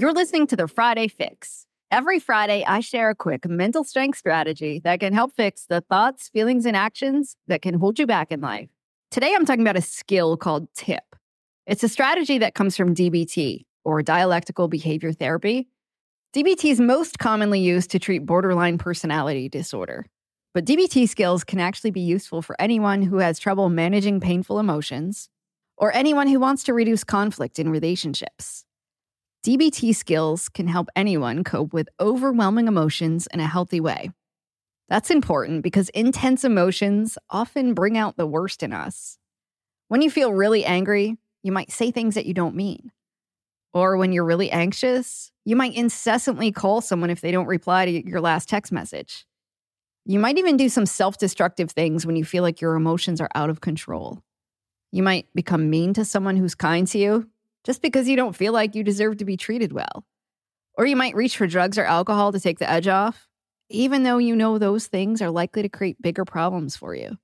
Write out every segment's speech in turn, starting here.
You're listening to the Friday Fix. Every Friday, I share a quick mental strength strategy that can help fix the thoughts, feelings, and actions that can hold you back in life. Today, I'm talking about a skill called TIP. It's a strategy that comes from DBT, or dialectical behavior therapy. DBT is most commonly used to treat borderline personality disorder. But DBT skills can actually be useful for anyone who has trouble managing painful emotions or anyone who wants to reduce conflict in relationships. DBT skills can help anyone cope with overwhelming emotions in a healthy way. That's important because intense emotions often bring out the worst in us. When you feel really angry, you might say things that you don't mean. Or when you're really anxious, you might incessantly call someone if they don't reply to your last text message. You might even do some self destructive things when you feel like your emotions are out of control. You might become mean to someone who's kind to you just because you don't feel like you deserve to be treated well. Or you might reach for drugs or alcohol to take the edge off, even though you know those things are likely to create bigger problems for you.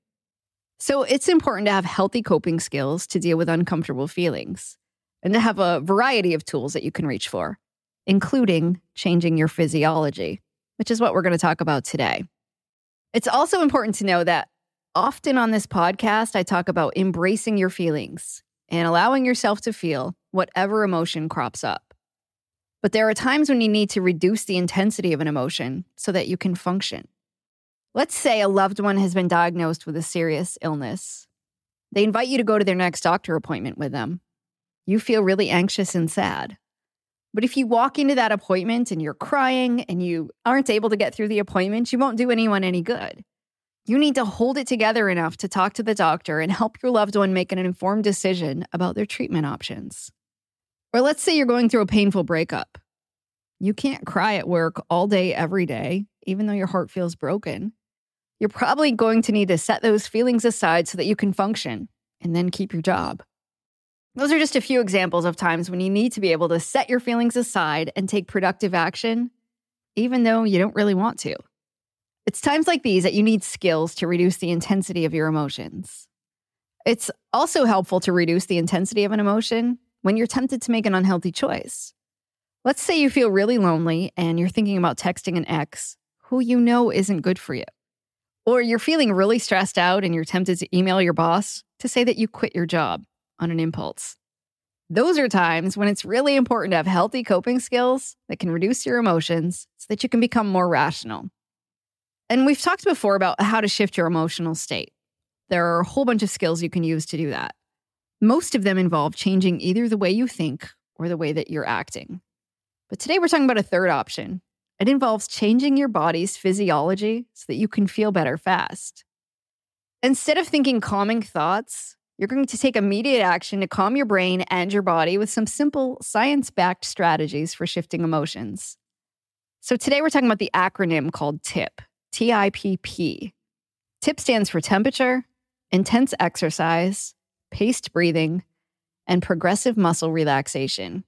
So it's important to have healthy coping skills to deal with uncomfortable feelings and to have a variety of tools that you can reach for, including changing your physiology, which is what we're going to talk about today. It's also important to know that often on this podcast, I talk about embracing your feelings and allowing yourself to feel whatever emotion crops up. But there are times when you need to reduce the intensity of an emotion so that you can function. Let's say a loved one has been diagnosed with a serious illness. They invite you to go to their next doctor appointment with them. You feel really anxious and sad. But if you walk into that appointment and you're crying and you aren't able to get through the appointment, you won't do anyone any good. You need to hold it together enough to talk to the doctor and help your loved one make an informed decision about their treatment options. Or let's say you're going through a painful breakup. You can't cry at work all day, every day, even though your heart feels broken. You're probably going to need to set those feelings aside so that you can function and then keep your job. Those are just a few examples of times when you need to be able to set your feelings aside and take productive action, even though you don't really want to. It's times like these that you need skills to reduce the intensity of your emotions. It's also helpful to reduce the intensity of an emotion when you're tempted to make an unhealthy choice. Let's say you feel really lonely and you're thinking about texting an ex who you know isn't good for you. Or you're feeling really stressed out and you're tempted to email your boss to say that you quit your job on an impulse. Those are times when it's really important to have healthy coping skills that can reduce your emotions so that you can become more rational. And we've talked before about how to shift your emotional state. There are a whole bunch of skills you can use to do that. Most of them involve changing either the way you think or the way that you're acting. But today we're talking about a third option. It involves changing your body's physiology so that you can feel better fast. Instead of thinking calming thoughts, you're going to take immediate action to calm your brain and your body with some simple science backed strategies for shifting emotions. So, today we're talking about the acronym called TIP TIPP. TIP stands for temperature, intense exercise, paced breathing, and progressive muscle relaxation.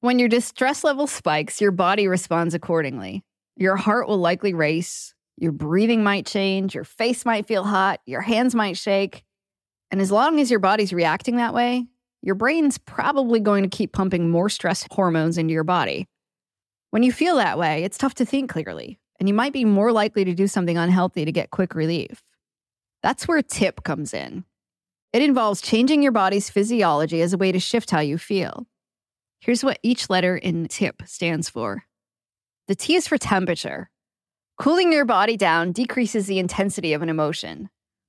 When your distress level spikes, your body responds accordingly. Your heart will likely race, your breathing might change, your face might feel hot, your hands might shake. And as long as your body's reacting that way, your brain's probably going to keep pumping more stress hormones into your body. When you feel that way, it's tough to think clearly and you might be more likely to do something unhealthy to get quick relief. That's where TIP comes in. It involves changing your body's physiology as a way to shift how you feel. Here's what each letter in TIP stands for the T is for temperature. Cooling your body down decreases the intensity of an emotion.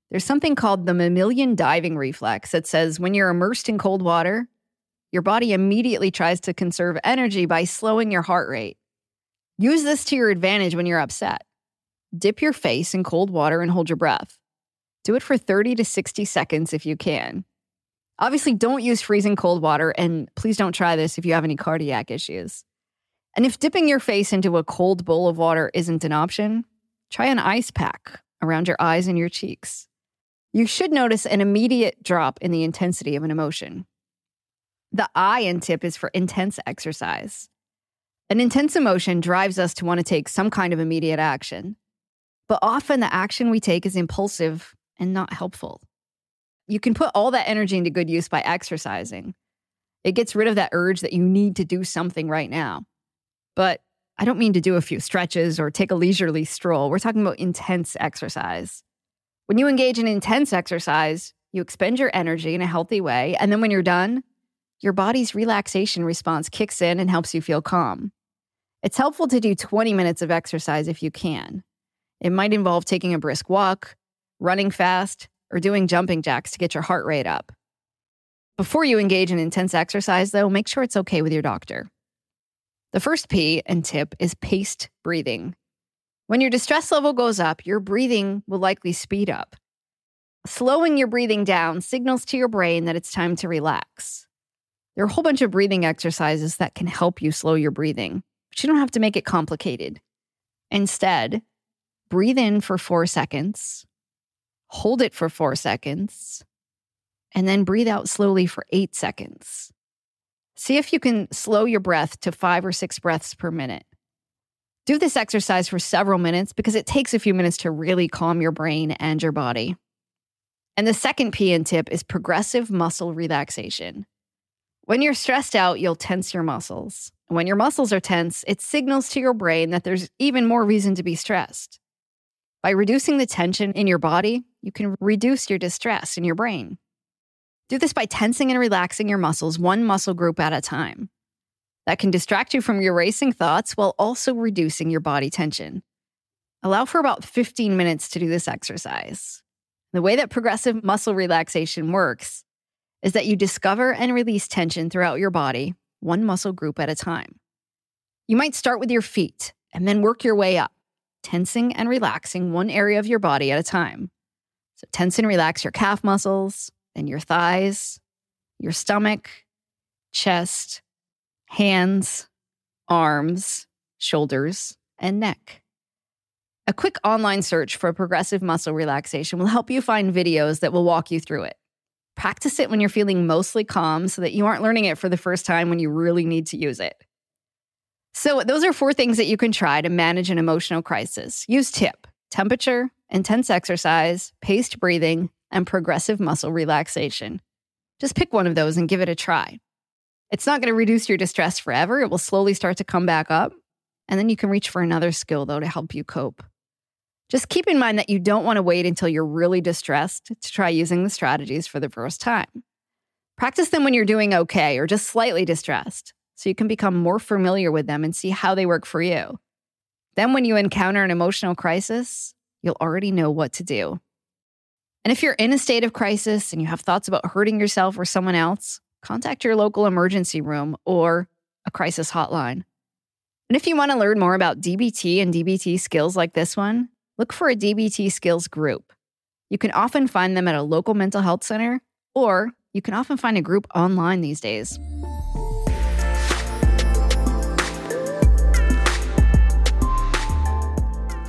There's something called the mammalian diving reflex that says when you're immersed in cold water, your body immediately tries to conserve energy by slowing your heart rate. Use this to your advantage when you're upset. Dip your face in cold water and hold your breath. Do it for 30 to 60 seconds if you can. Obviously, don't use freezing cold water, and please don't try this if you have any cardiac issues. And if dipping your face into a cold bowl of water isn't an option, try an ice pack around your eyes and your cheeks. You should notice an immediate drop in the intensity of an emotion. The I in tip is for intense exercise. An intense emotion drives us to want to take some kind of immediate action, but often the action we take is impulsive and not helpful. You can put all that energy into good use by exercising. It gets rid of that urge that you need to do something right now. But I don't mean to do a few stretches or take a leisurely stroll. We're talking about intense exercise. When you engage in intense exercise, you expend your energy in a healthy way. And then when you're done, your body's relaxation response kicks in and helps you feel calm. It's helpful to do 20 minutes of exercise if you can. It might involve taking a brisk walk, running fast, or doing jumping jacks to get your heart rate up. Before you engage in intense exercise, though, make sure it's okay with your doctor. The first P and tip is paced breathing. When your distress level goes up, your breathing will likely speed up. Slowing your breathing down signals to your brain that it's time to relax. There are a whole bunch of breathing exercises that can help you slow your breathing, but you don't have to make it complicated. Instead, breathe in for four seconds, hold it for four seconds, and then breathe out slowly for eight seconds. See if you can slow your breath to five or six breaths per minute. Do this exercise for several minutes because it takes a few minutes to really calm your brain and your body. And the second P and tip is progressive muscle relaxation. When you're stressed out, you'll tense your muscles. When your muscles are tense, it signals to your brain that there's even more reason to be stressed. By reducing the tension in your body, you can reduce your distress in your brain. Do this by tensing and relaxing your muscles one muscle group at a time. That can distract you from your racing thoughts while also reducing your body tension. Allow for about 15 minutes to do this exercise. The way that progressive muscle relaxation works is that you discover and release tension throughout your body, one muscle group at a time. You might start with your feet and then work your way up tensing and relaxing one area of your body at a time. So, tense and relax your calf muscles, and your thighs, your stomach, chest, hands, arms, shoulders, and neck. A quick online search for progressive muscle relaxation will help you find videos that will walk you through it. Practice it when you're feeling mostly calm so that you aren't learning it for the first time when you really need to use it. So, those are four things that you can try to manage an emotional crisis. Use TIP, temperature, intense exercise, paced breathing, and progressive muscle relaxation. Just pick one of those and give it a try. It's not going to reduce your distress forever. It will slowly start to come back up. And then you can reach for another skill, though, to help you cope. Just keep in mind that you don't want to wait until you're really distressed to try using the strategies for the first time. Practice them when you're doing okay or just slightly distressed so you can become more familiar with them and see how they work for you. Then, when you encounter an emotional crisis, you'll already know what to do. And if you're in a state of crisis and you have thoughts about hurting yourself or someone else, contact your local emergency room or a crisis hotline. And if you want to learn more about DBT and DBT skills like this one, look for a DBT skills group. You can often find them at a local mental health center, or you can often find a group online these days.